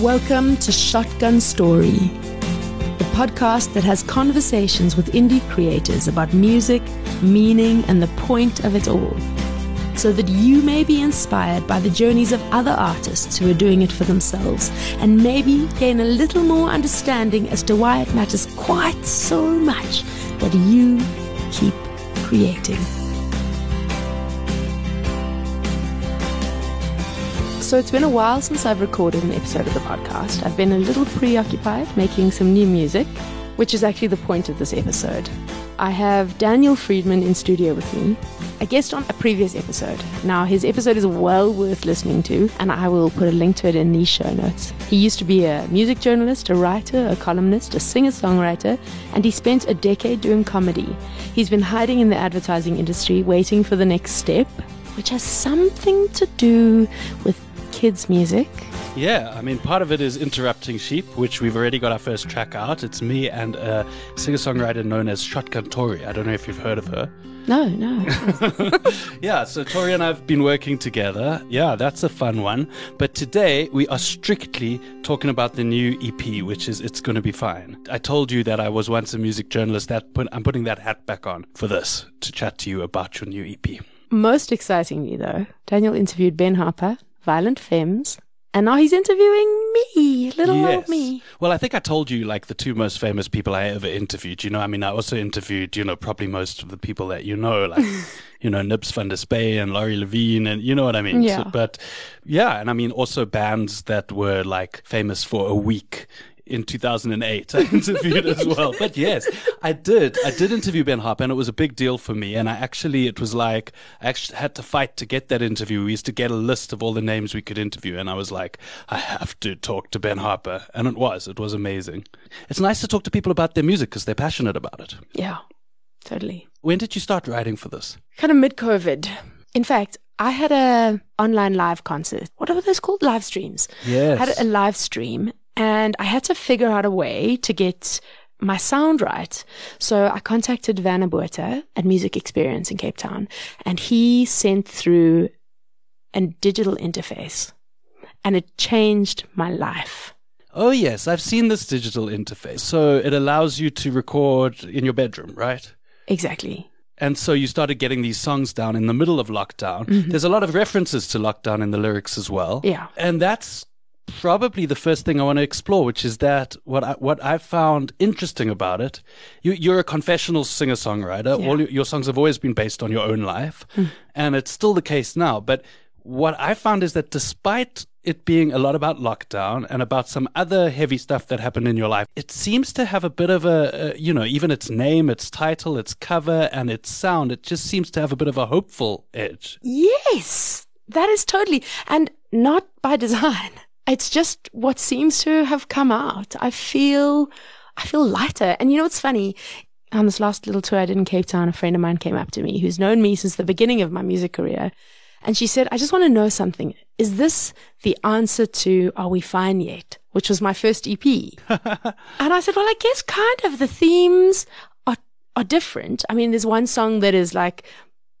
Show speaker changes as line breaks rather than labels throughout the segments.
Welcome to Shotgun Story, the podcast that has conversations with indie creators about music, meaning, and the point of it all, so that you may be inspired by the journeys of other artists who are doing it for themselves, and maybe gain a little more understanding as to why it matters quite so much that you keep creating. So it's been a while since I've recorded an episode of the podcast. I've been a little preoccupied making some new music, which is actually the point of this episode. I have Daniel Friedman in studio with me, a guest on a previous episode. Now, his episode is well worth listening to, and I will put a link to it in the show notes. He used to be a music journalist, a writer, a columnist, a singer songwriter, and he spent a decade doing comedy. He's been hiding in the advertising industry, waiting for the next step, which has something to do with kids' music.
Yeah, I mean, part of it is Interrupting Sheep, which we've already got our first track out. It's me and a singer songwriter known as Shotgun Tori. I don't know if you've heard of her.
No, no.
yeah, so Tori and I have been working together. Yeah, that's a fun one. But today we are strictly talking about the new EP, which is It's Gonna Be Fine. I told you that I was once a music journalist. That put, I'm putting that hat back on for this to chat to you about your new EP.
Most excitingly, though, Daniel interviewed Ben Harper, Violent Femmes, and now he's interviewing me, little
yes.
old me.
Well, I think I told you like the two most famous people I ever interviewed. You know, I mean, I also interviewed, you know, probably most of the people that you know, like, you know, Nibs van der Spuy and Laurie Levine, and you know what I mean.
Yeah.
So, but yeah, and I mean also bands that were like famous for a week in 2008 I interviewed as well. But yes, I did. I did interview Ben Harper and it was a big deal for me. And I actually, it was like, I actually had to fight to get that interview. We used to get a list of all the names we could interview. And I was like, I have to talk to Ben Harper. And it was, it was amazing. It's nice to talk to people about their music because they're passionate about it.
Yeah, totally.
When did you start writing for this?
Kind of mid COVID. In fact, I had a online live concert. What are those called? Live streams.
Yes.
I had a live stream and I had to figure out a way to get my sound right. So I contacted Van Abueta at Music Experience in Cape Town, and he sent through a digital interface, and it changed my life.
Oh, yes, I've seen this digital interface. So it allows you to record in your bedroom, right?
Exactly.
And so you started getting these songs down in the middle of lockdown. Mm-hmm. There's a lot of references to lockdown in the lyrics as well.
Yeah.
And that's probably the first thing I want to explore, which is that what I, what I found interesting about it. You, are a confessional singer songwriter.
Yeah.
All your, your, songs have always been based on your own life,
mm.
and it's still the case now. But what I found is that despite it being a lot about lockdown and about some other heavy stuff that happened in your life, it seems to have a bit of a, a you know, even its name, its title, its cover, and its sound. It just seems to have a bit of a hopeful edge.
Yes, that is totally, and not by design it's just what seems to have come out. I feel, I feel lighter. And you know what's funny? On this last little tour I did in Cape Town, a friend of mine came up to me who's known me since the beginning of my music career. And she said, I just want to know something. Is this the answer to Are We Fine Yet? Which was my first EP. and I said, Well, I guess kind of the themes are, are different. I mean, there's one song that is like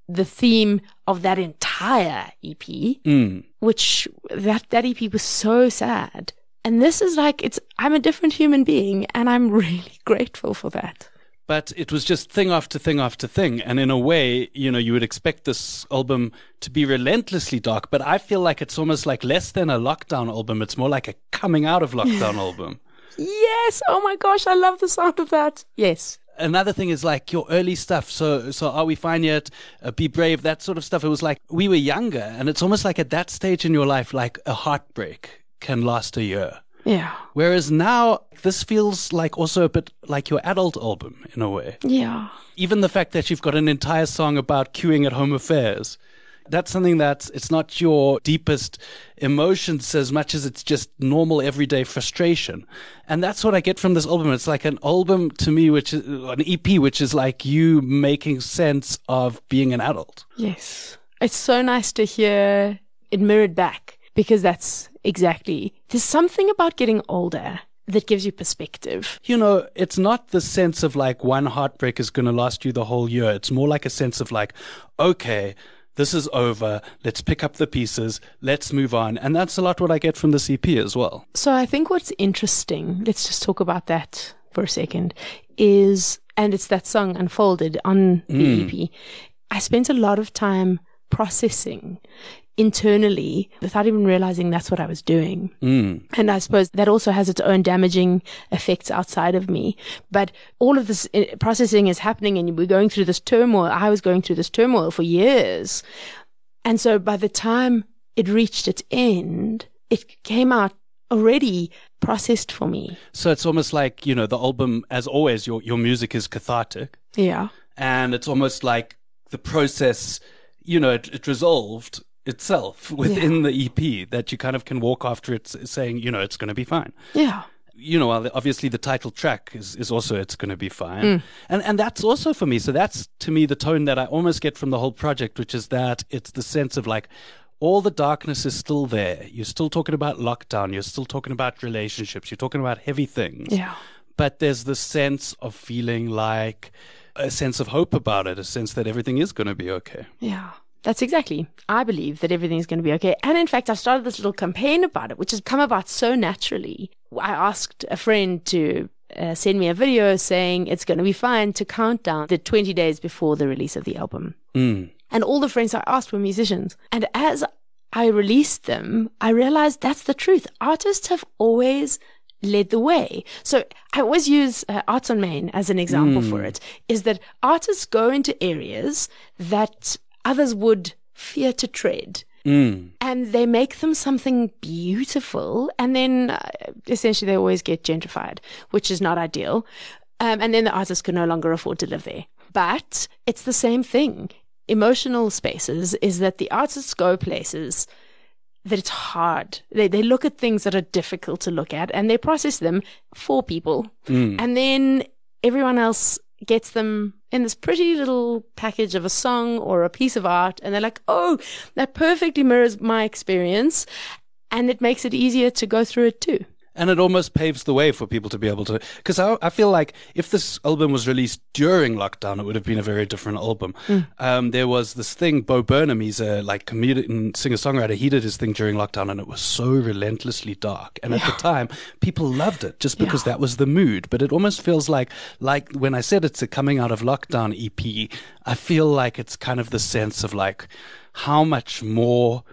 the theme of that entire EP,
mm.
which that, that EP was so sad. And this is like, it's, I'm a different human being and I'm really grateful for that.
But it was just thing after thing after thing. And in a way, you know, you would expect this album to be relentlessly dark, but I feel like it's almost like less than a lockdown album. It's more like a coming out of lockdown album.
Yes. Oh my gosh. I love the sound of that. Yes
another thing is like your early stuff. So, so are we fine yet? Uh, be brave, that sort of stuff. It was like we were younger, and it's almost like at that stage in your life, like a heartbreak can last a year.
Yeah.
Whereas now, this feels like also a bit like your adult album in a way.
Yeah.
Even the fact that you've got an entire song about queuing at home affairs that's something that's it's not your deepest emotions as much as it's just normal everyday frustration. And that's what I get from this album. It's like an album to me, which is an EP, which is like you making sense of being an adult.
Yes. It's so nice to hear it mirrored back because that's exactly, there's something about getting older that gives you perspective.
You know, it's not the sense of like one heartbreak is going to last you the whole year. It's more like a sense of like, okay, this is over. Let's pick up the pieces. Let's move on. And that's a lot what I get from the EP as well.
So I think what's interesting, let's just talk about that for a second, is, and it's that song Unfolded on the
Mm.
EP. I spent a lot of time processing internally without even realizing that's what I was doing.
Mm.
And I suppose that also has its own damaging effects outside of me. But all of this uh, processing is happening and we're going through this turmoil. I was going through this turmoil for years. And so by the time it reached its end, it came out already processed for me.
So it's almost like, you know, the album, as always, your, your music is cathartic.
Yeah.
And it's almost like the process, you know, it, it resolved itself within the EP that you kind of can walk after it saying, you know, it's going to be fine.
Yeah.
you know, obviously the title track is, is also it's going to be fine, mm. and and that's also for me. So that's to me the tone that I almost get from the whole project, which is that it's the sense of like all the darkness is still there. You're still talking about lockdown. You're still talking about relationships. You're talking about heavy things.
Yeah.
But there's this sense of feeling like a sense of hope about it, a sense that everything is going to be okay.
Yeah. That's exactly. I believe that everything's going to be okay. And in fact, I've started this little campaign about it, which has come about so naturally. I asked a friend to uh, send me a video saying it's going to be fine to count down the 20 days before the release of the album.
Mm.
And all the friends I asked were musicians. And as I released them, I realized that's the truth. Artists have always led the way. So I always use uh, Arts on Main as an example for it, is that artists go into areas that others would fear to tread.
Mm.
And they make them something beautiful, and then uh, essentially they always get gentrified, which is not ideal. Um, and then the artist can no longer afford to live there. But it's the same thing. Emotional spaces is that the artists go places that it's hard. They they look at things that are difficult to look at and they process them for people. And then everyone else gets them in this pretty little package of a song or a piece of art and they're like, "Oh, that perfectly mirrors my experience." And it makes it easier to go through it too.
And it almost paves the way for people to be able to. Because I, I feel like if this album was released during lockdown, it would have been a very different album. Um, there was this thing, Bo Burnham, he's a like comedian, singer songwriter. He did his thing during lockdown, and it was so relentlessly dark. And at the time, people loved it just because
Yeah.
that was the mood. But it almost feels like, like when I said it's a coming out of lockdown EP, I feel like it's kind of the sense of like how much more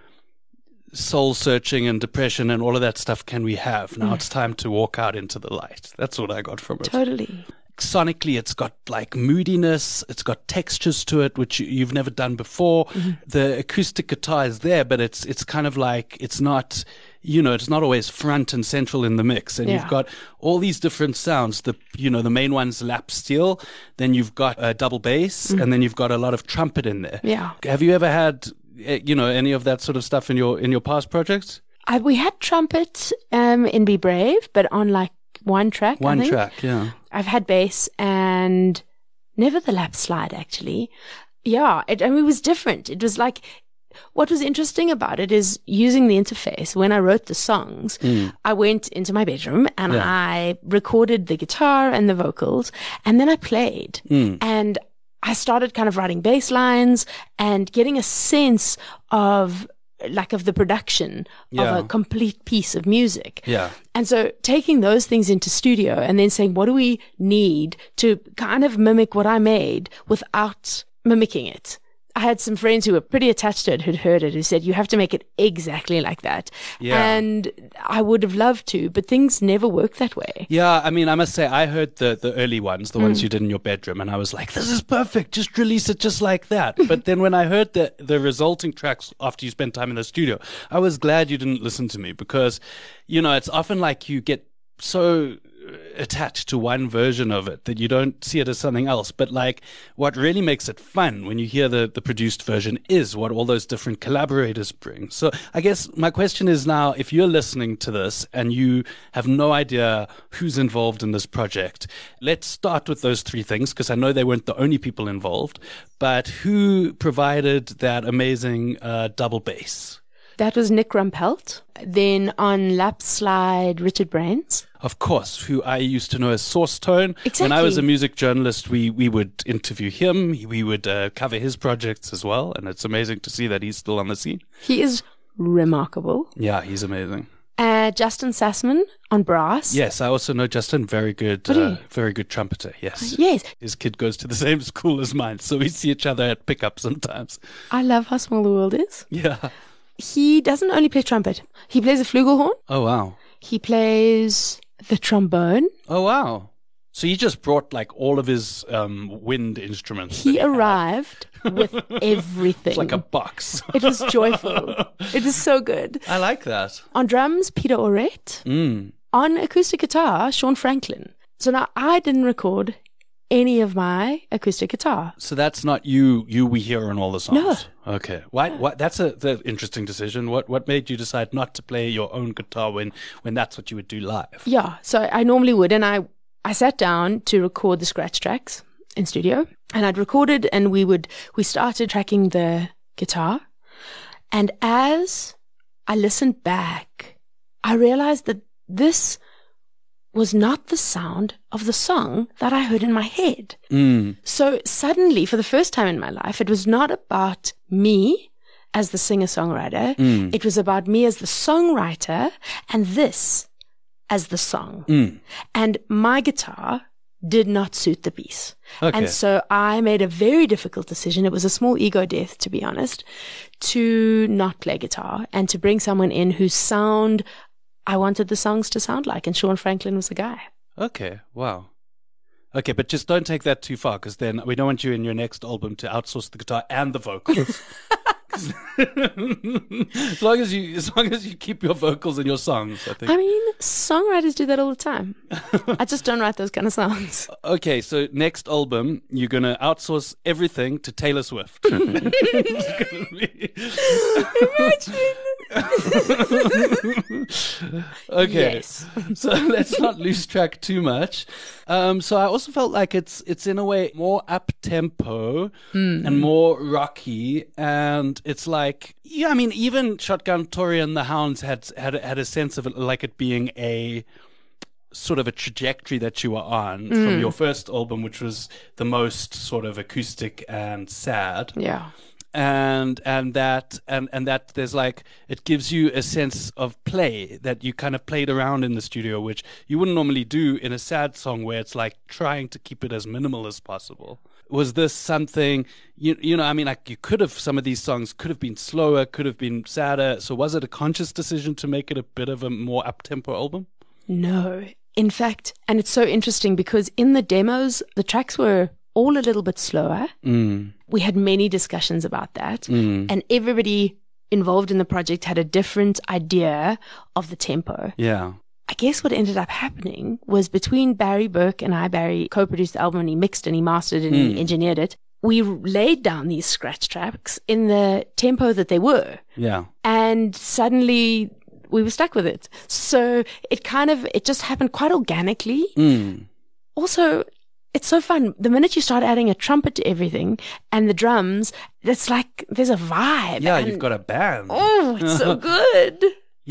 soul searching and depression and all of that stuff can we have? Now mm. it's time to walk out into the light. That's what I got from it.
Totally.
Sonically, it's got like moodiness, it's got textures to it, which you- you've never done before. Mm-hmm. The acoustic guitar is there, but it's, it's kind of like, it's not, you know, it's not always front and central in the mix. And
Yeah.
you've got all these different sounds. The, you know, the main one's lap steel. Then you've got a double bass mm-hmm. and then you've got a lot of trumpet in there.
Yeah.
Have you ever had, Eh, you know, any of that sort of stuff in your in your past projects?
I, we had trumpet um, in Be Brave, but on like one track.
One track, yeah.
I've had bass and never the lap slide actually. Yeah, it, I mean, it was different. It was like, what was interesting about it is using the interface. When I wrote the songs, mm. I went into my bedroom and
Yeah.
I recorded the guitar and the vocals and then I played mm. and I started kind of writing bass lines and getting a sense of like of the production
Yeah.
of a complete piece of music.
Yeah.
And so taking those things into studio and then saying, what do we need to kind of mimic what I made without mimicking it? I had some friends who were pretty attached to it who'd heard it who said, you have to make it exactly like that.
Yeah.
And I would have loved to, but things never work that way.
Yeah, I mean, I must say, I heard the, the early ones, the
Mm.
ones you did in your bedroom, and I was like, this is perfect. Just release it just like that. but then when I heard the, the resulting tracks after you spent time in the studio, I was glad you didn't listen to me because, you know, it's often like you get so attached to one version of it that you don't see it as something else. But like what really makes it fun when you hear the, the produced version is what all those different collaborators bring. So I guess my question is now, if you're listening to this and you have no idea who's involved in this project, let's start with those three things because I know they weren't the only people involved, but who provided that amazing uh, double bass?
That was Nick Rumpelt. Then on lap slide, Richard Brains.
Of course, who I used to know as Source Tone. Exactly. When I was a music journalist, we, we would interview him. We would uh, cover his projects as well. And it's amazing to see that he's still on the scene.
He is remarkable.
Yeah, he's amazing.
Uh, Justin Sassman on brass.
Yes, I also know Justin, very good, uh, very good trumpeter. Yes.
Yes,
His kid goes to the same school as mine, so we see each other at pickup sometimes.
I love how small the world is.
Yeah.
He doesn't only play trumpet. He plays a flugelhorn.
Oh, wow.
He plays the trombone.
Oh, wow. So he just brought like all of his um, wind instruments.
He
had.
arrived with everything.
It's like a box.
it was joyful. it is so good.
I like that.
On drums, Peter Orette.
Mm.
On acoustic guitar, Sean Franklin. So now I didn't record any of my acoustic guitar.
So that's not you. You we hear on all the songs.
No.
Okay. Why? Why? That's a the interesting decision. What? What made you decide not to play your own guitar when when that's what you would do live?
Yeah, so I normally would, and I I sat down to record the scratch tracks in studio, and I'd recorded, and we would we started tracking the guitar, and as I listened back, I realized that this was not the sound of the song that I heard in my head.
Mm.
So suddenly, for the first time in my life, it was not about me as the singer songwriter.
Mm.
It was about me as the songwriter and this as the song.
Mm.
And my guitar did not suit the piece.
Okay.
And so I made a very difficult decision. It was a small ego death, to be honest, to not play guitar and to bring someone in whose sound I wanted the songs to sound like. And Sean Franklin was the guy.
Okay. Wow. Okay, but just don't take that too far, because then we don't want you in your next album to outsource the guitar and the vocals. as long as you, as long as you keep your vocals in your songs, I think.
I mean, songwriters do that all the time. I just don't write those kind of songs.
Okay, so next album, you're gonna outsource everything to Taylor Swift. Gonna okay,
Yes.
so let's not lose track too much. Um, so I also felt like it's it's in a way more up tempo and more rocky, and it's like yeah, I mean even Shotgun Tori and the Hounds had had had a sense of it like it being a sort of a trajectory that you were on from your first album, which was the most sort of acoustic and sad.
Yeah.
And and that and and that there's like it gives you a sense of play that you kind of played around in the studio which you wouldn't normally do in a sad song where it's like trying to keep it as minimal as possible was this something you you know i mean like you could have some of these songs could have been slower could have been sadder so was it a conscious decision to make it a bit of a more up tempo album
No. In fact, and it's so interesting because in the demos, the tracks were all a little bit slower.
mm.
We had many discussions about that.
Mm.
And everybody involved in the project had a different idea of the tempo.
yeah
I guess what ended up happening was between Barry Burke and I, Barry co produced the album and he mixed and he mastered and he engineered it. We laid down these scratch tracks in the tempo that they were.
yeah
and suddenly we were stuck with it. So it kind of it just happened quite organically.
mm.
Also, it's so fun. The minute you start adding a trumpet to everything and the drums, it's like there's a vibe.
yeah
and-
you've got a band
Oh, it's so good.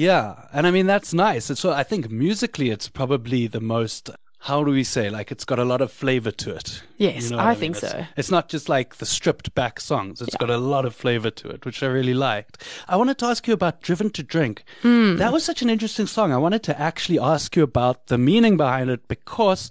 Yeah, and I mean that's nice. It's so I think musically it's probably the most how do we say like it's got a lot of flavor to it.
Yes,
what
I
mean?
think
It's-
so.
It's not just like the stripped back songs. It's got a lot of flavor to it, which I really liked. I wanted to ask you about Driven to Drink.
Hmm.
That was such an interesting song. I wanted to actually ask you about the meaning behind it because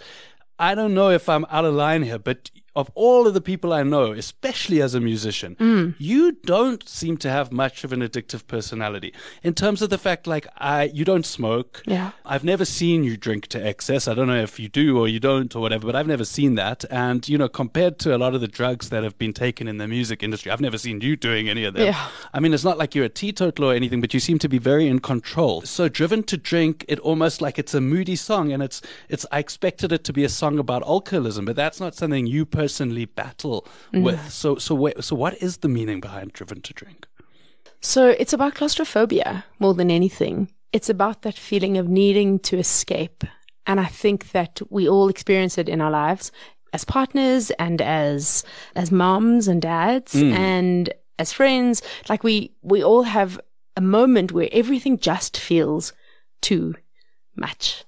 I don't know if I'm out of line here, but of all of the people I know, especially as a musician,
Hmm.
you don't seem to have much of an addictive personality. In terms of the fact, like, I, you don't smoke.
Yeah.
I've never seen you drink to excess. I don't know if you do or you don't or whatever, but I've never seen that. And, you know, compared to a lot of the drugs that have been taken in the music industry, I've never seen you doing any of them.
Yeah.
I mean, it's not like you're a teetotaler or anything, but you seem to be very in control. So driven to drink, it almost like it's a moody song, and it's it's. I expected it to be a song about alcoholism, but that's not something you personally battle mm-hmm. with. So so wait, so what is the meaning behind driven to drink?
So it's about claustrophobia more than anything. It's about that feeling of needing to escape. And I think that we all experience it in our lives as partners and as as moms and dads mm. and as friends. Like we we all have a moment where everything just feels too much.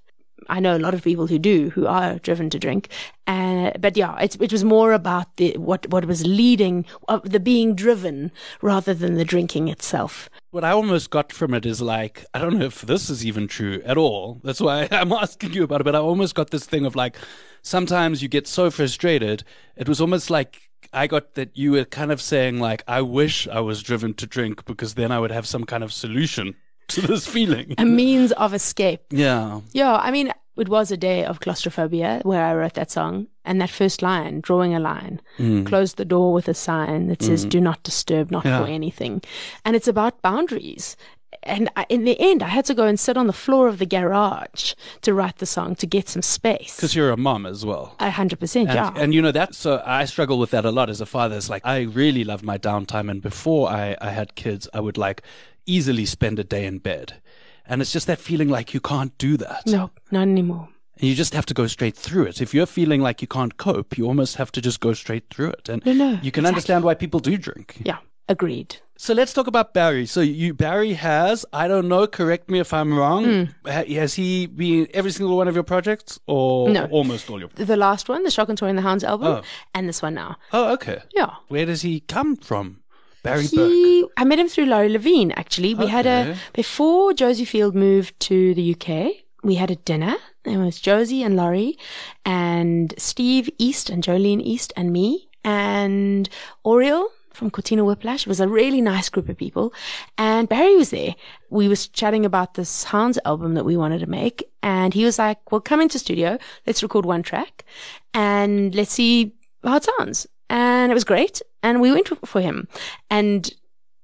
I know a lot of people who do, who are driven to drink. Uh, but yeah, it, it was more about the, what, what was leading, uh, the being driven rather than the drinking itself.
What I almost got from it is like, I don't know if this is even true at all. That's why I'm asking you about it. But I almost got this thing of like, sometimes you get so frustrated. It was almost like I got that you were kind of saying like, I wish I was driven to drink because then I would have some kind of solution to this feeling.
A means of escape.
Yeah.
Yeah, I mean, it was a day of claustrophobia where I wrote that song. And that first line, drawing a line,
Mm.
close the door with a sign that says, do not disturb, not
Yeah.
for anything. And it's about boundaries. And I, in the end, I had to go and sit on the floor of the garage to write the song to get some space.
Because you're a mom as well.
A hundred percent,
And,
yeah.
and you know that so I struggle with that a lot as a father. It's like I really love my downtime and before I, I had kids I would like easily spend a day in bed. And it's just that feeling like you can't do that.
no, not anymore.
And you just have to go straight through it. If you're feeling like you can't cope, you almost have to just go straight through it. And
No, no,
you can
exactly.
understand why people do drink.
Yeah, agreed.
So let's talk about Barry. So you Barry has, I don't know, correct me if I'm wrong.
Hmm.
Ha- Has he been every single one of your projects or
No.
almost all your
The last one, the Shotgun Tori and the Hounds album,
Oh.
and this one now.
Oh, okay.
Yeah.
Where does he come from? Barry Burke.
I met him through Laurie Levine, actually. We had a, before Josie Field moved to the UK, we had a dinner. It was Josie and Laurie and Steve East and Jolene East and me and Oriel from Cortina Whiplash. It was a really nice group of people. And Barry was there. We was chatting about this Hounds album that we wanted to make. And he was like, well, come into studio. Let's record one track and let's see how it sounds. And it was great. And we went for him. And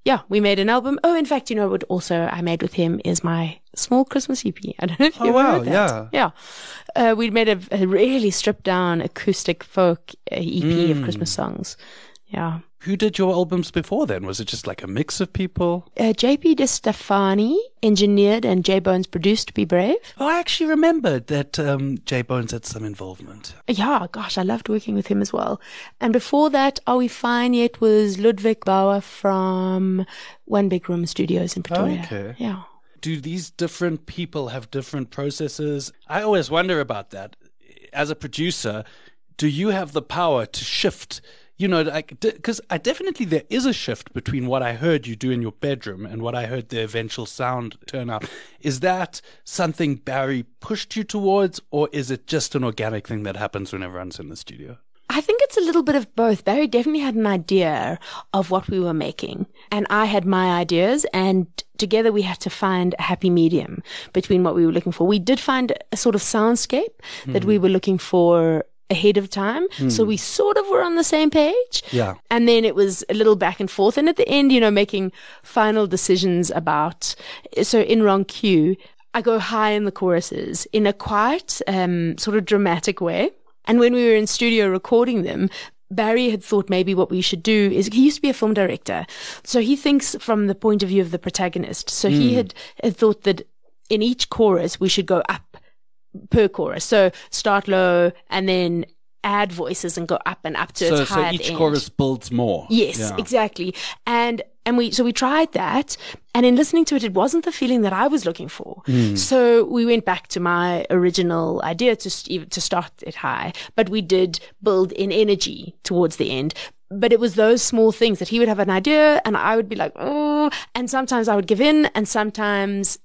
yeah, we made an album. Oh, in fact, you know what also I made with him is my small Christmas EP. I don't know if you
Oh, wow,
heard that. Yeah. Uh, we made a, a really stripped down acoustic folk uh, EP of Christmas songs. Yeah.
Who did your albums before then? Was it just like a mix of people?
Uh, JP De Stefani engineered and J Bones produced Be Brave.
Oh, I actually remembered that um, J Bones had some involvement.
Yeah, gosh, I loved working with him as well. And before that, Are We Fine Yet was Ludwig Bauer from One Big Room Studios in Pretoria.
Okay.
Yeah.
Do these different people have different processes? I always wonder about that. As a producer, do you have the power to shift? You know, like, because I definitely there is a shift between what I heard you do in your bedroom and what I heard the eventual sound turn out. Is that something Barry pushed you towards, or is it just an organic thing that happens when everyone's in the studio?
I think it's a little bit of both. Barry definitely had an idea of what we were making, and I had my ideas, and together we had to find a happy medium between what we were looking for. We did find a sort of soundscape that we hmm. were looking for ahead of time, so we sort of were on the same page.
Yeah.
And then it was a little back and forth. And at the end, you know, making final decisions about, so in wrong queue, I go high in the choruses in a quiet, um, sort of dramatic way. And when we were in studio recording them, Barry had thought maybe what we should do is he used to be a film director. So he thinks from the point of view of the protagonist. So he had, had thought that in each chorus we should go up per chorus. So start low and then add voices and go up and up to
So,
its
so
high at
each
end.
chorus builds more.
Yes,
Yeah.
exactly. And and we so we tried that and in listening to it it wasn't the feeling that I was looking for.
Hmm.
So we went back to my original idea to to start it high, but we did build in energy towards the end. But it was those small things that he would have an idea and I would be like, "Oh," and sometimes I would give in and sometimes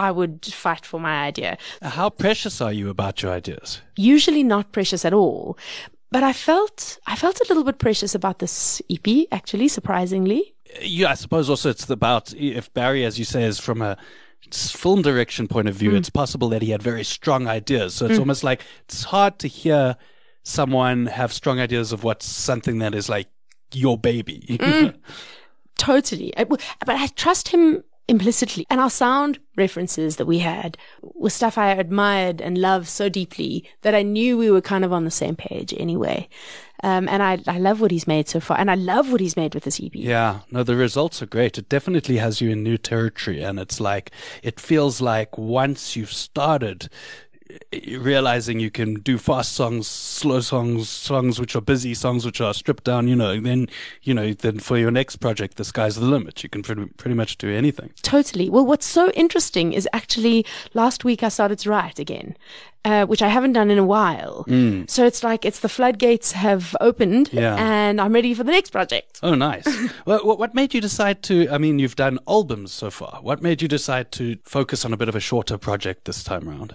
I would fight for my idea.
How precious are you about your ideas?
Usually not precious at all. But I felt I felt a little bit precious about this EP actually surprisingly.
Uh, yeah, I suppose also it's about if Barry, as you say, is from a film direction point of view, mm. it's possible that he had very strong ideas. So it's mm. almost like it's hard to hear someone have strong ideas of what's something that is like your baby. Mm.
Totally. I- But I trust him implicitly. And our sound references that we had was stuff I admired and loved so deeply that I knew we were kind of on the same page anyway. Um, and I, I love what he's made so far. And I love what he's made with this EP.
Yeah, no, the results are great. It definitely has you in new territory. And it's like, it feels like once you've started, realizing you can do fast songs, slow songs, songs which are busy, songs which are stripped down, you know, then, you know, then for your next project, the sky's the limit. You can pretty, pretty much do anything.
Totally. Well, what's so interesting is actually last week I started to write again. Uh, which I haven't done in a while. So it's like it's the floodgates have opened,
Yeah.
and I'm ready for the next project.
Oh, nice. well, what made you decide to? I mean, you've done albums so far. What made you decide to focus on a bit of a shorter project this time around?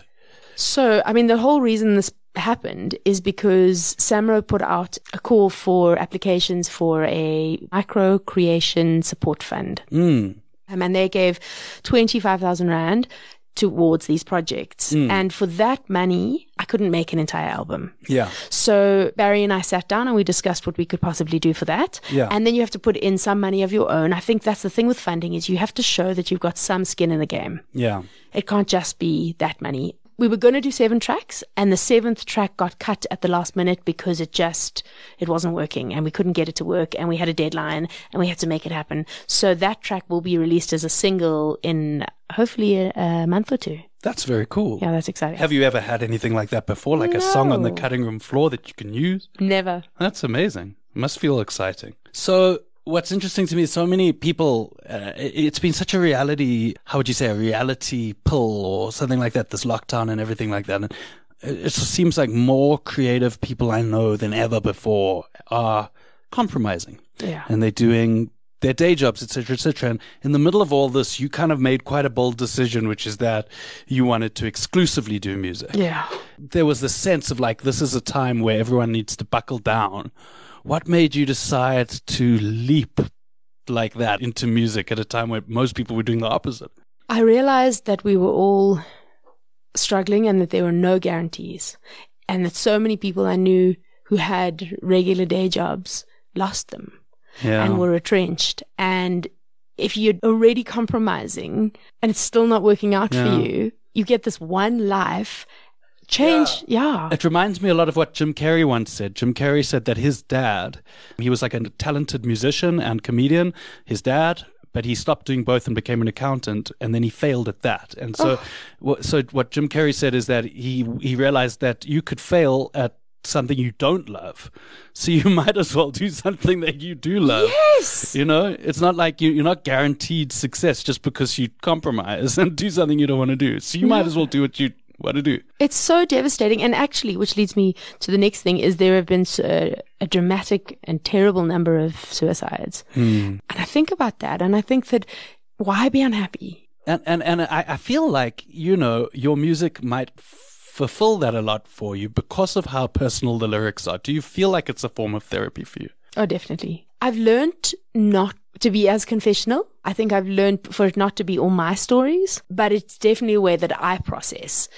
So, I mean, the whole reason this happened is because Samro put out a call for applications for a micro creation support fund.
Mm.
Um, and they gave 25,000 Rand towards these projects. And for that money, I couldn't make an entire album.
Yeah.
So Barry and I sat down and we discussed what we could possibly do for that.
Yeah.
And then you have to put in some money of your own. I think that's the thing with funding is you have to show that you've got some skin in the game.
Yeah.
It can't just be that money. We were going to do seven tracks and the seventh track got cut at the last minute because it just, it wasn't working and we couldn't get it to work and we had a deadline and we had to make it happen. So that track will be released as a single in hopefully a, a month or two.
That's very cool.
Yeah, that's exciting.
Have you ever had anything like that before? Like a song on the cutting room floor that you can use?
Never.
That's amazing. It must feel exciting. So, what's interesting to me is so many people, uh, it- it's been such a reality, how would you say, a reality pull or something like that, this lockdown and everything like that. And it it just seems like more creative people I know than ever before are compromising
Yeah.
and they're doing their day jobs, etc., etc. And in the middle of all this, you kind of made quite a bold decision, which is that you wanted to exclusively do music
Yeah.
there was this sense of like this is a time where everyone needs to buckle down. What made you decide to leap like that into music at a time where most people were doing the opposite?
I realized that we were all struggling and that there were no guarantees, and that so many people I knew who had regular day jobs lost them
Yeah.
and were retrenched. And if you're already compromising and it's still not working out
Yeah.
for you, you get this one life. Change, yeah.
It reminds me a lot of what Jim Carrey once said. Jim Carrey said that his dad, he was like a talented musician and comedian. His dad, but he stopped doing both and became an accountant, and then he failed at that. And so, oh. wha- so what Jim Carrey said is that he he realized that you could fail at something you don't love, so you might as well do something that you do love.
Yes.
You know, it's not like you, you're not guaranteed success just because you compromise and do something you don't want to do. So you might as well do what you want to do.
It's so devastating. And actually, which leads me to the next thing is there have been a dramatic and terrible number of suicides. Hmm. And I think about that and I think that why be unhappy?
And and and I, I feel like you know your music might f- fulfill that a lot for you because of how personal the lyrics are. Do you feel like it's a form of therapy for you?
Oh, definitely. I've learned not to be as confessional. I think I've learned for it not to be all my stories, but it's definitely a way that I process.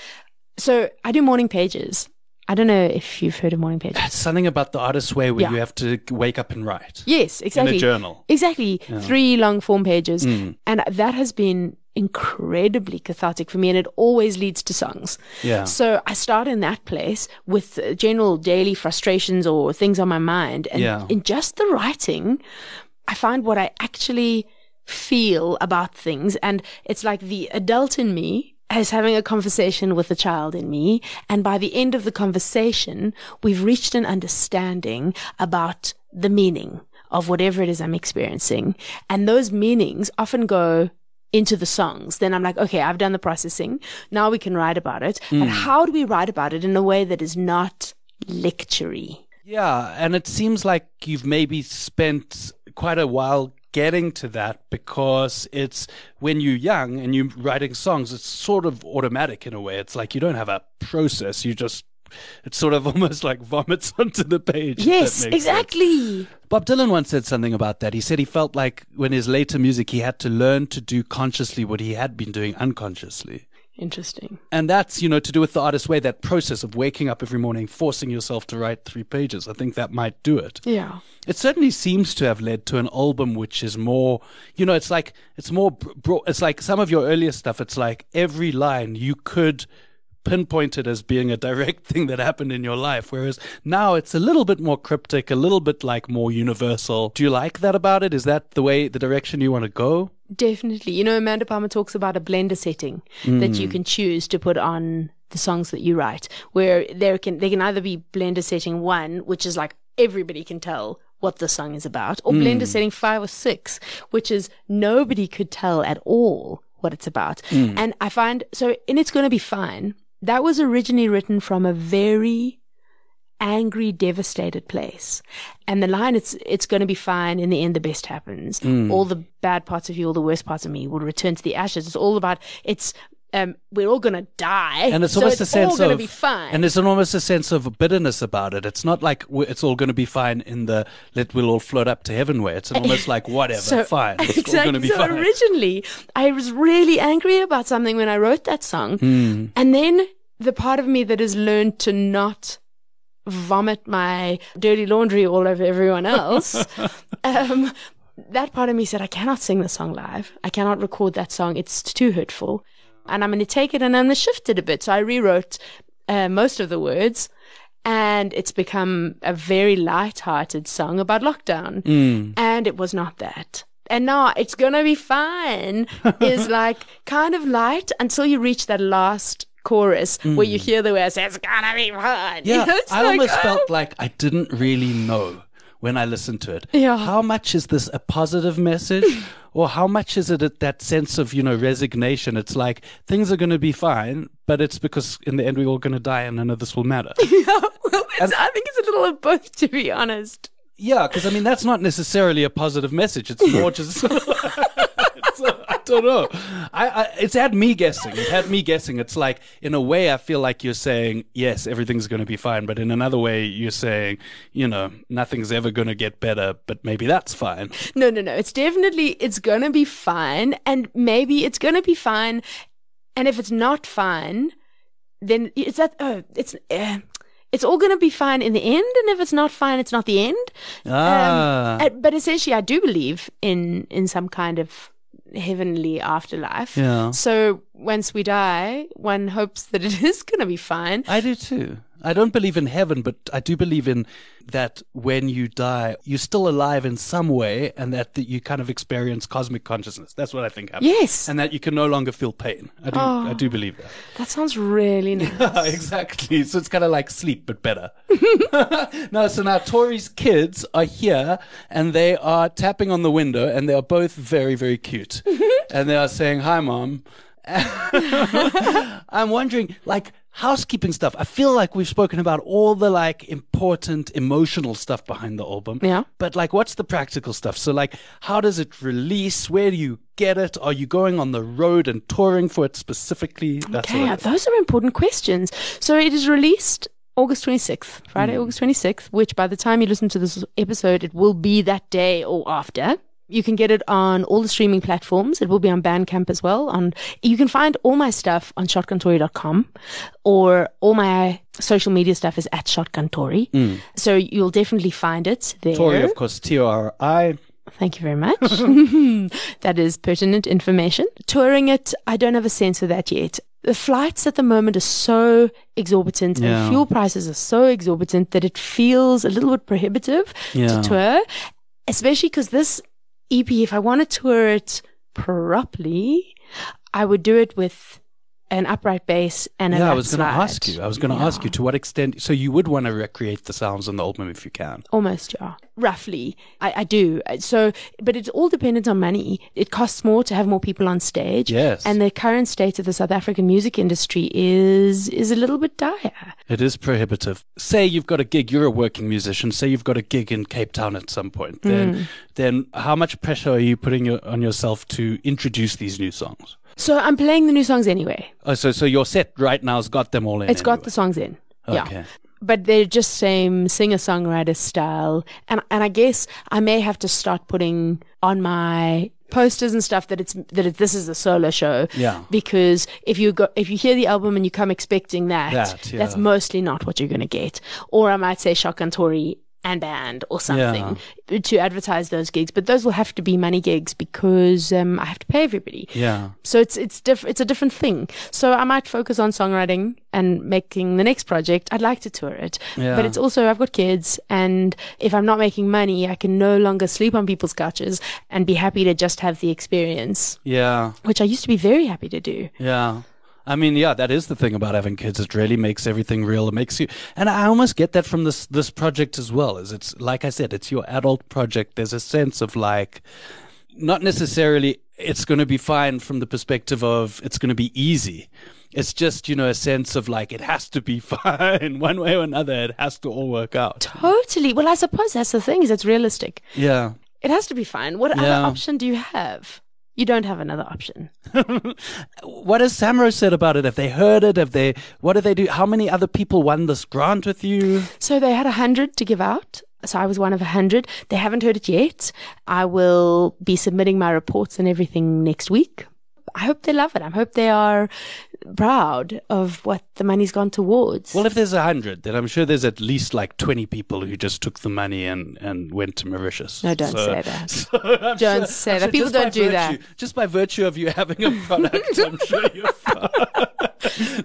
So I do morning pages. I don't know if you've heard of morning pages.
It's something about the artist's way where
Yeah.
you have to wake up and write
Yes, exactly.
in a journal.
Exactly. Three long form pages. Hmm. And that has been incredibly cathartic for me and it always leads to songs.
Yeah.
So I start in that place with general daily frustrations or things on my mind. And
Yeah.
in just the writing, I find what I actually feel about things. And it's like the adult in me is having a conversation with the child in me. And by the end of the conversation, we've reached an understanding about the meaning of whatever it is I'm experiencing. And those meanings often go into the songs. Then I'm like, okay, I've done the processing. Now we can write about it. And hmm. how do we write about it in a way that is not lectury?
Yeah, and it seems like you've maybe spent quite a while getting to that because it's when you're young and you're writing songs, it's sort of automatic in a way. It's like you don't have a process, you just it's sort of almost like vomits onto the page.
Yes,
makes sense.
exactly.
Bob Dylan once said something about that. He said he felt like when his later music, he had to learn to do consciously what he had been doing unconsciously.
Interesting.
And that's, you know, to do with the artist's way, that process of waking up every morning, forcing yourself to write three pages. I think that might do it.
Yeah.
It certainly seems to have led to an album which is more, you know, it's like, it's more, it's like some of your earlier stuff, it's like every line you could pinpoint it as being a direct thing that happened in your life. Whereas now it's a little bit more cryptic, a little bit like more universal. Do you like that about it? Is that the way, the direction you want to go?
Definitely. You know, Amanda Palmer talks about a blender setting that
Mm.
you can choose to put on the songs that you write, where there can they can either be blender setting one, which is like everybody can tell what the song is about, or blender setting five or six, which is nobody could tell at all what it's about. And I find so in It's Gonna Be Fine, that was originally written from a very angry, devastated place. And the line, it's, it's going to be fine. In the end, the best happens. All the bad parts of you, all the worst parts of me will return to the ashes. It's all about, it's, um, we're all going to die.
And it's
so
almost
it's
a sense
all
of
be fine.
and there's an almost a sense of bitterness about it. It's not like it's all going to be fine in the let we'll all float up to heaven way. It's almost like whatever,
so,
fine. It's
exactly.
all going to be
so
fine.
originally, I was really angry about something when I wrote that song.
Hmm.
And then the part of me that has learned to not vomit my dirty laundry all over everyone else, um, that part of me said, I cannot sing the song live. I cannot record that song. It's too hurtful. And I'm going to take it and I'm going to shift it a bit. So I rewrote uh, most of the words. And it's become a very light-hearted song about lockdown. And it was not that. And now it's gonna be fine is like kind of light until you reach that last chorus where you hear the words, it's gonna be. You
Yeah,
know,
I
like,
almost
oh.
felt like I didn't really know when I listened to it.
Yeah.
How much is this a positive message? or how much is it that sense of, you know, resignation? It's like things are going to be fine, but it's because in the end we're all going to die and none of this will matter.
well, it's, I think it's a little of both, to be honest.
yeah, because I mean, that's not necessarily a positive message. It's more just. It's, uh, don't know. I, I, it's had me guessing. It had me guessing. It's like, in a way, I feel like you're saying, yes, everything's going to be fine. But in another way, you're saying, you know, nothing's ever going to get better, but maybe that's fine.
No, no, no. It's definitely, it's gonna be fine. And maybe it's gonna be fine. And if it's not fine, then it's that, oh, it's, uh, it's all gonna be fine in the end. And if it's not fine, it's not the end.
Ah.
Uh, but essentially, I do believe in in some kind of heavenly afterlife.
Yeah.
So once we die, one hopes that it is going to be fine.
I do too. I don't believe in heaven, but I do believe in that when you die, you're still alive in some way, and that, that you kind of experience cosmic consciousness. That's what I think happens.
Yes.
and that you can no longer feel pain. I do. I do ah. believe that.
That sounds really nice.
Yeah, exactly. So it's kind of like sleep, but better. no, so now Tori's kids are here and they are tapping on the window and they are both very, very cute. and they are saying, Hi, mom. I'm wondering, like, housekeeping stuff. I feel like we've spoken about all the like important emotional stuff behind the album.
Yeah.
But like, what's the practical stuff? So like, how does it release? Where do you get it? Are you going on the road and touring for it specifically? That
Okay,
sort of thing.
those are important questions. So it is released August 26th, Friday, hmm. August 26th, which by the time you listen to this episode, it will be that day or after. You can get it on all the streaming platforms. It will be on Bandcamp as well. On you can find all my stuff on shotguntory.com or all my social media stuff is at shotguntory. Mm. So you'll definitely find it there.
Tori, of course, T O R I.
Thank you very much. that is pertinent information. Touring it, I don't have a sense of that yet. The flights at the moment are so exorbitant
Yeah.
and fuel prices are so exorbitant that it feels a little bit prohibitive
Yeah.
to tour, especially because this EP, if I want to tour it properly, I would do it with an upright bass and a
Yeah, I was going to ask you. I was going to
Yeah.
ask you to what extent. So you would want to recreate the sounds on the album if you can.
Almost, yeah. Roughly. I, I do. Uh, so, but it's all dependent on money. It costs more to have more people on stage.
Yes.
And the current state of the South African music industry is, is a little bit dire.
It is prohibitive. Say you've got a gig. You're a working musician. Say you've got a gig in Cape Town at some point. Then, mm. then how much pressure are you putting on yourself to introduce these new songs?
So I'm playing the new songs anyway.
Oh, so so your set right now has got them all in.
It's got the songs in. Yeah. But they're just same singer songwriter style. And and I guess I may have to start putting on my posters and stuff that it's that it, this is a solo show.
Yeah.
Because if you go if you hear the album and you come expecting that,
That, yeah.
that's mostly not what you're gonna get. Or I might say Shotgun Tori and band or something to advertise those gigs. But those will have to be money gigs because um, I have to pay everybody.
Yeah.
So it's it's diff- it's a different thing. So I might focus on songwriting and making the next project. I'd like to tour it,
Yeah.
but it's also I've got kids, and if I'm not making money, I can no longer sleep on people's couches and be happy to just have the experience,
Yeah.
which I used to be very happy to do.
Yeah. I mean, yeah, that is the thing about having kids. It really makes everything real. It makes you, and I almost get that from this this project as well. Is it's like I said, it's your adult project. There's a sense of like, not necessarily it's going to be fine from the perspective of it's going to be easy. It's just you know a sense of like it has to be fine one way or another. It has to all work out.
Totally. Well, I suppose that's the thing is it's realistic.
Yeah.
It has to be fine. What
Yeah.
other option do you have? You don't have another option.
What has Samro said about it? Have they heard it? Have they? What do they do? How many other people won this grant with you?
So they had a hundred to give out. So I was one of a hundred. They haven't heard it yet. I will be submitting my reports and everything next week. I hope they love it. I hope they are proud of what the money's gone towards.
Well, if there's a hundred, then I'm sure there's at least like twenty people who just took the money and, and went to Mauritius.
No, don't
So-
say that.
so
Don't
sure-
say
I'm
that.
sure
People don't do that.
Just by virtue of you having a product, I'm sure you're fine.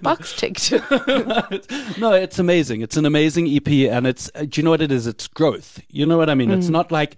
Box ticked.
no, it's amazing. It's an amazing EP, and it's. Uh, do you know what it is? It's growth. You know what I mean? It's not like.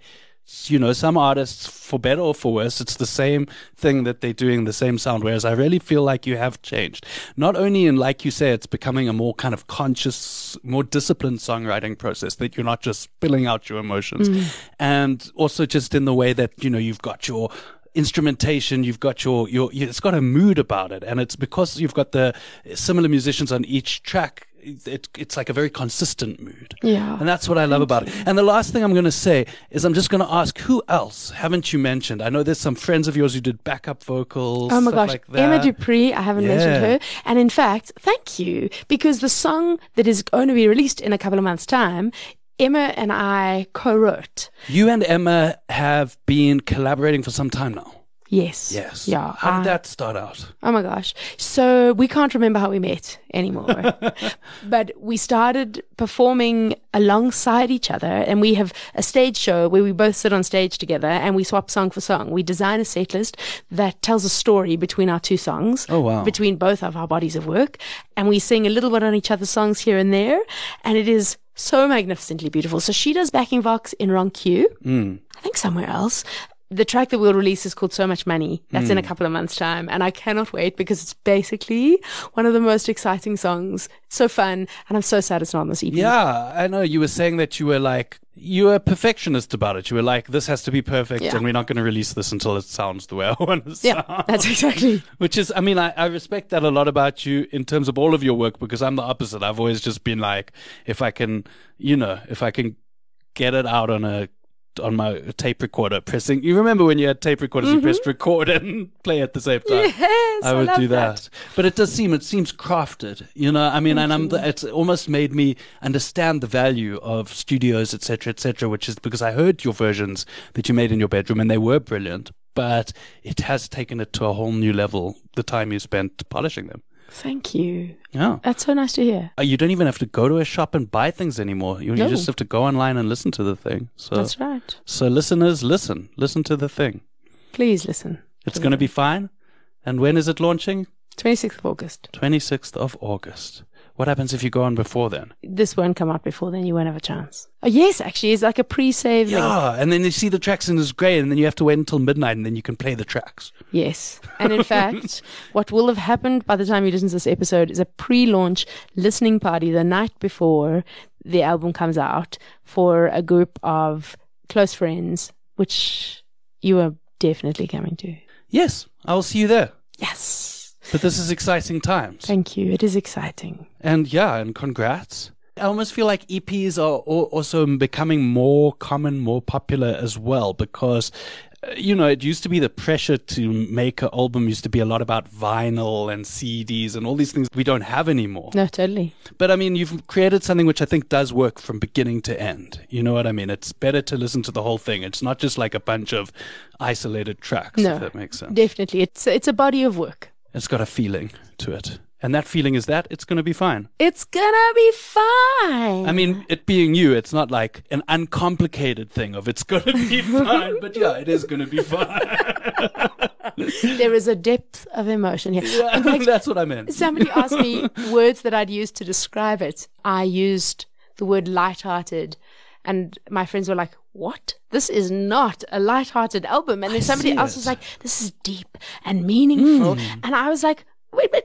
You know, some artists, for better or for worse, it's the same thing that they're doing, the same sound. Whereas I really feel like you have changed. Not only in, like you say, it's becoming a more kind of conscious, more disciplined songwriting process that you're not just spilling out your emotions. Mm. And also just in the way that, you know, you've got your instrumentation you've got your, your your it's got a mood about it and it's because you've got the similar musicians on each track it, it's like a very consistent mood
Yeah.
and that's what i love about it and the last thing i'm going to say is i'm just going to ask who else haven't you mentioned i know there's some friends of yours who did backup vocals
Oh my gosh,
like.
Emma Dupree, I haven't mentioned her. And in fact, thank you, because the song that is going to be released in a couple of months' time, Emma and I co wrote.
you and emma have been collaborating for some time now
Yes.
yes
Yeah.
how did that start out
Oh my gosh. So we can't remember how we met anymore. but we started performing alongside each other and we have a stage show where we both sit on stage together and we swap song for song. We design a set list that tells a story between our two songs.
Oh, wow.
Between both of our bodies of work. And we sing a little bit on each other's songs here and there. And it is so magnificently beautiful. So she does backing vox in Q.
Mm.
I think somewhere else. The track that we'll release is called So Much Money. That's
Hmm.
in a couple of months' time. And I cannot wait because it's basically one of the most exciting songs. It's so fun. And I'm so sad it's not on this EP.
Yeah, I know. You were saying that you were like, you were a perfectionist about it. You were like, this has to be perfect,
Yeah.
and we're not going to release this until it sounds the way I want it to
Yeah,
sound.
that's exactly.
Which is, I mean, I, I respect that a lot about you in terms of all of your work because I'm the opposite. I've always just been like, if I can, you know, if I can get it out on a on my tape recorder, pressing. You remember when you had tape recorders, you mm-hmm. pressed record and play at the same time.
Yes,
I would
love
do that. But it does seem it seems crafted, you know. I mean, and I'm the, it's almost made me understand the value of studios, etc., etc. which is because I heard your versions that you made in your bedroom, and they were brilliant. But it has taken it to a whole new level. The time you spent polishing them.
Thank you.
Yeah.
That's so nice to hear.
Uh, You don't even have to go to a shop and buy things anymore. You, you just have to go online and listen to the thing. So,
That's right.
so listeners, listen, listen to the thing.
Please listen.
It's going to be fine. And when is it launching?
26th of August.
26th of August. What happens if you go on before then?
This won't come out before then. You won't have a chance. Oh, yes, actually. It's like a pre save link.
Yeah, and then you see the tracks and it's great, and then you have to wait until midnight, and then you can play the tracks.
Yes. And in fact, what will have happened by the time you listen to this episode is a pre launch listening party the night before the album comes out for a group of close friends, which you are definitely coming to.
Yes, I'll see you there.
Yes.
But this is exciting times.
Thank you. It is exciting.
And yeah, and congrats. I almost feel like EPs are also becoming more common, more popular as well because, uh, you know, it used to be the pressure to make an album used to be a lot about vinyl and CDs and all these things we don't have anymore.
No, totally.
But I mean, you've created something which I think does work from beginning to end. You know what I mean? It's better to listen to the whole thing. It's not just like a bunch of isolated tracks,
No.
if that makes sense.
Definitely. It's, it's a body of work.
It's got a feeling to it. And that feeling is that it's going to be fine.
It's gonna be fine.
I mean, it being you, it's not like an uncomplicated thing of it's going to be fine, but yeah, it is going to be fine.
there is a depth of emotion here.
Yeah,
fact,
that's what I meant.
Somebody asked me words that I'd use to describe it. I used the word light-hearted, and my friends were like, "What? This is not a light-hearted album." And then somebody else
it.
was like, "This is deep and meaningful," and I was like, "Wait, but."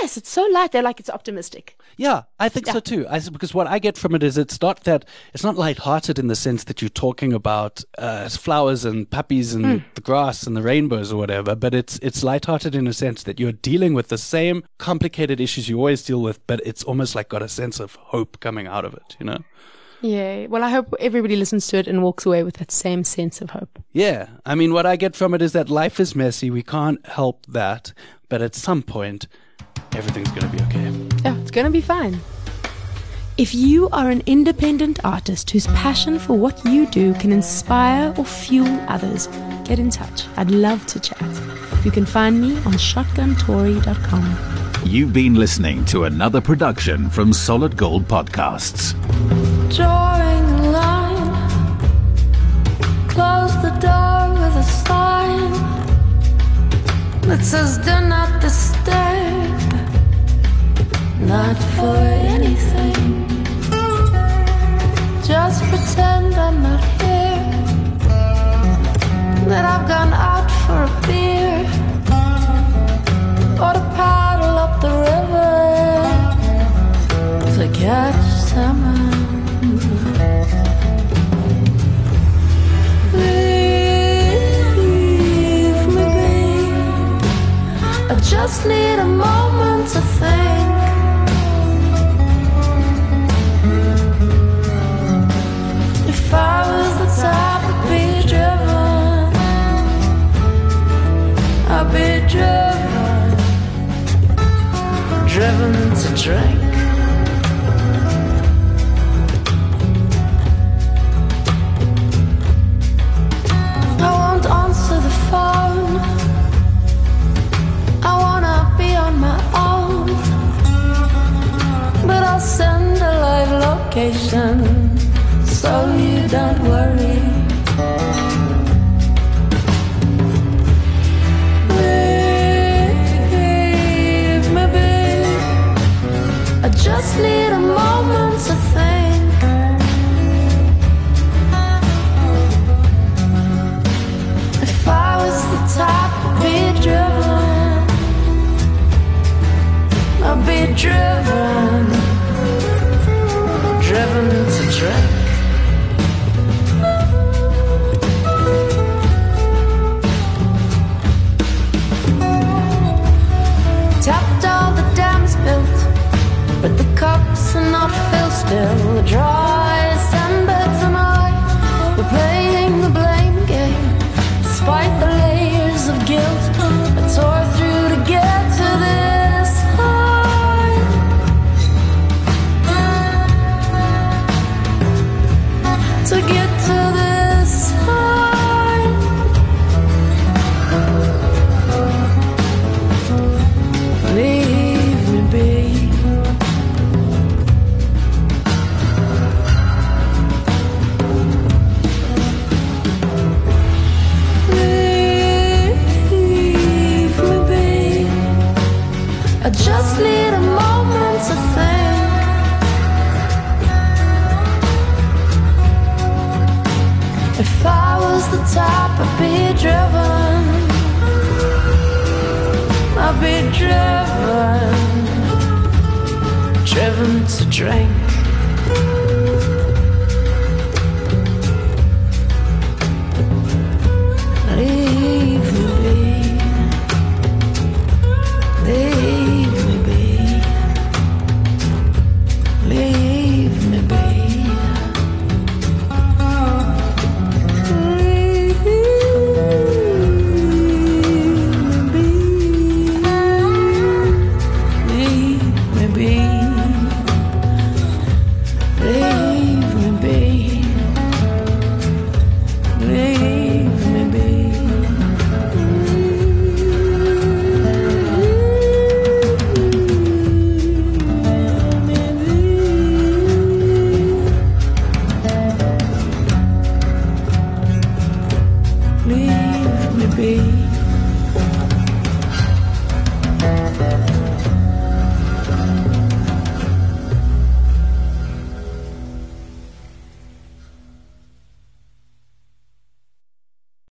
guys, it's so light. They're like, it's optimistic.
Yeah, I think
Yeah.
so too. I, because what I get from it is it's not that it's not lighthearted in the sense that you're talking about uh, flowers and puppies and
Hmm.
the grass and the rainbows or whatever, but it's it's lighthearted in a sense that you're dealing with the same complicated issues you always deal with, but it's almost like got a sense of hope coming out of it. You know?
Yeah. Well, I hope everybody listens to it and walks away with that same sense of hope.
Yeah. I mean, what I get from it is that life is messy. We can't help that, but at some point, everything's gonna be okay.
Yeah, it's going to be fine. If you are an independent artist whose passion for what you do can inspire or fuel others, get in touch. I'd love to chat. You can find me on shotguntori.com.
You've been listening to another production from Solid Gold Podcasts.
Drawing a line. Close the door with a sign that says, Do not disturb. Not for anything. Just pretend I'm not here. That I've gone out for a beer. Driven, I'd be driven, driven to drink. Live location so you don't worry. Are not filled still. The dry I'd